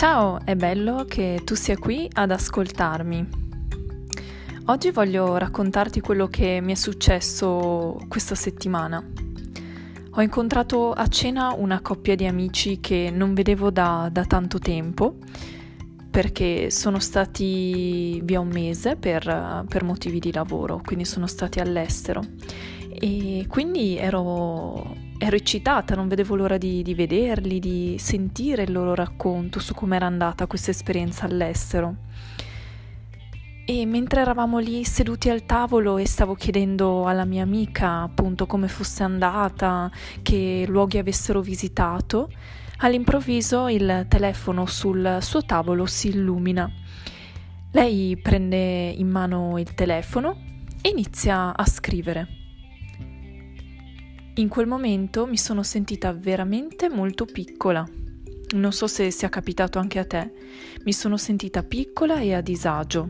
Ciao, è bello che tu sia qui ad ascoltarmi. Oggi voglio raccontarti quello che mi è successo questa settimana. Ho incontrato a cena una coppia di amici che non vedevo da, da tanto tempo perché sono stati via un mese per, per motivi di lavoro, quindi sono stati all'estero e quindi ero, ero eccitata, non vedevo l'ora di, di, vederli, di sentire il loro racconto su come era andata questa esperienza all'estero. E mentre eravamo lì seduti al tavolo e stavo chiedendo alla mia amica appunto come fosse andata, che luoghi avessero visitato, all'improvviso il telefono sul suo tavolo si illumina. Lei prende in mano il telefono e inizia a scrivere. In quel momento mi sono sentita veramente molto piccola. Non so se sia capitato anche a te. Mi sono sentita piccola e a disagio.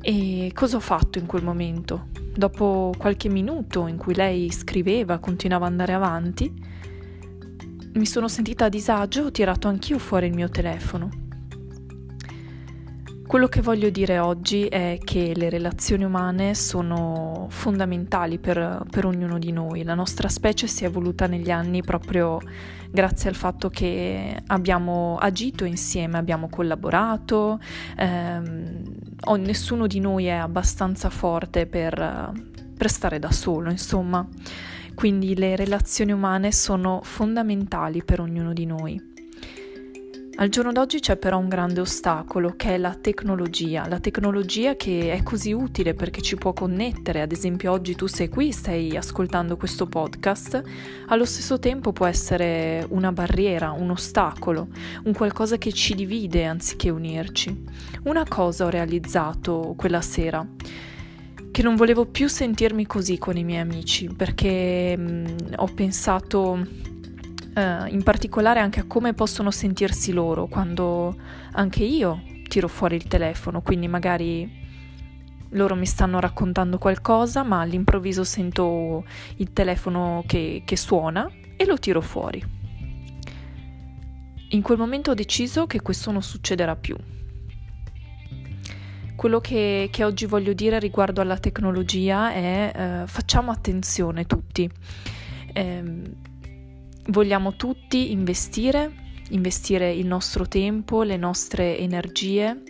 E cosa ho fatto in quel momento? Dopo qualche minuto in cui lei scriveva, continuava ad andare avanti, mi sono sentita a disagio, ho tirato anch'io fuori il mio telefono. Quello che voglio dire oggi è che le relazioni umane sono fondamentali per, per, ognuno di noi. La nostra specie si è evoluta negli anni proprio grazie al fatto che abbiamo agito insieme, abbiamo collaborato, ehm, nessuno di noi è abbastanza forte per, per stare da solo, insomma. Quindi le relazioni umane sono fondamentali per ognuno di noi. Al giorno d'oggi c'è però un grande ostacolo che è la tecnologia, la tecnologia che è così utile perché ci può connettere, ad esempio oggi tu sei qui, stai ascoltando questo podcast, allo stesso tempo può essere una barriera, un ostacolo, un qualcosa che ci divide anziché unirci. Una cosa ho realizzato quella sera che non volevo più sentirmi così con i miei amici perché mh, mm, ho pensato eh, in particolare anche a come possono sentirsi loro quando anche io tiro fuori il telefono, quindi magari loro mi stanno raccontando qualcosa, ma all'improvviso sento il telefono che, che suona e lo tiro fuori. In quel momento ho deciso che questo non succederà più. Quello che, che, oggi voglio dire riguardo alla tecnologia è eh, facciamo attenzione tutti. Eh, vogliamo tutti investire, investire il nostro tempo, le nostre energie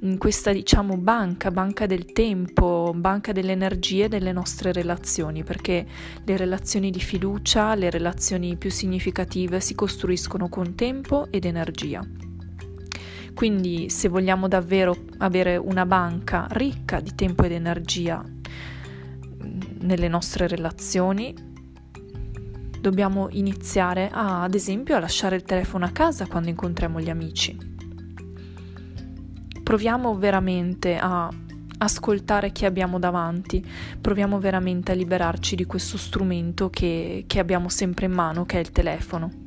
in questa diciamo banca, banca del tempo, banca delle energie delle nostre relazioni, perché le relazioni di fiducia, le relazioni più significative si costruiscono con tempo ed energia. Quindi se vogliamo davvero avere una banca ricca di tempo ed energia mm, nelle nostre relazioni, dobbiamo iniziare a, ad esempio a lasciare il telefono a casa quando incontriamo gli amici. Proviamo veramente a ascoltare chi abbiamo davanti, proviamo veramente a liberarci di questo strumento che, che abbiamo sempre in mano, che è il telefono.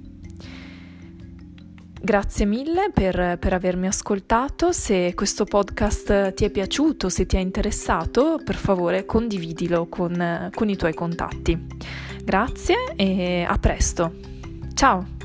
Grazie mille per, per, avermi ascoltato, se questo podcast ti è piaciuto, se ti è interessato, per favore condividilo con, con i tuoi contatti. Grazie e a presto. Ciao!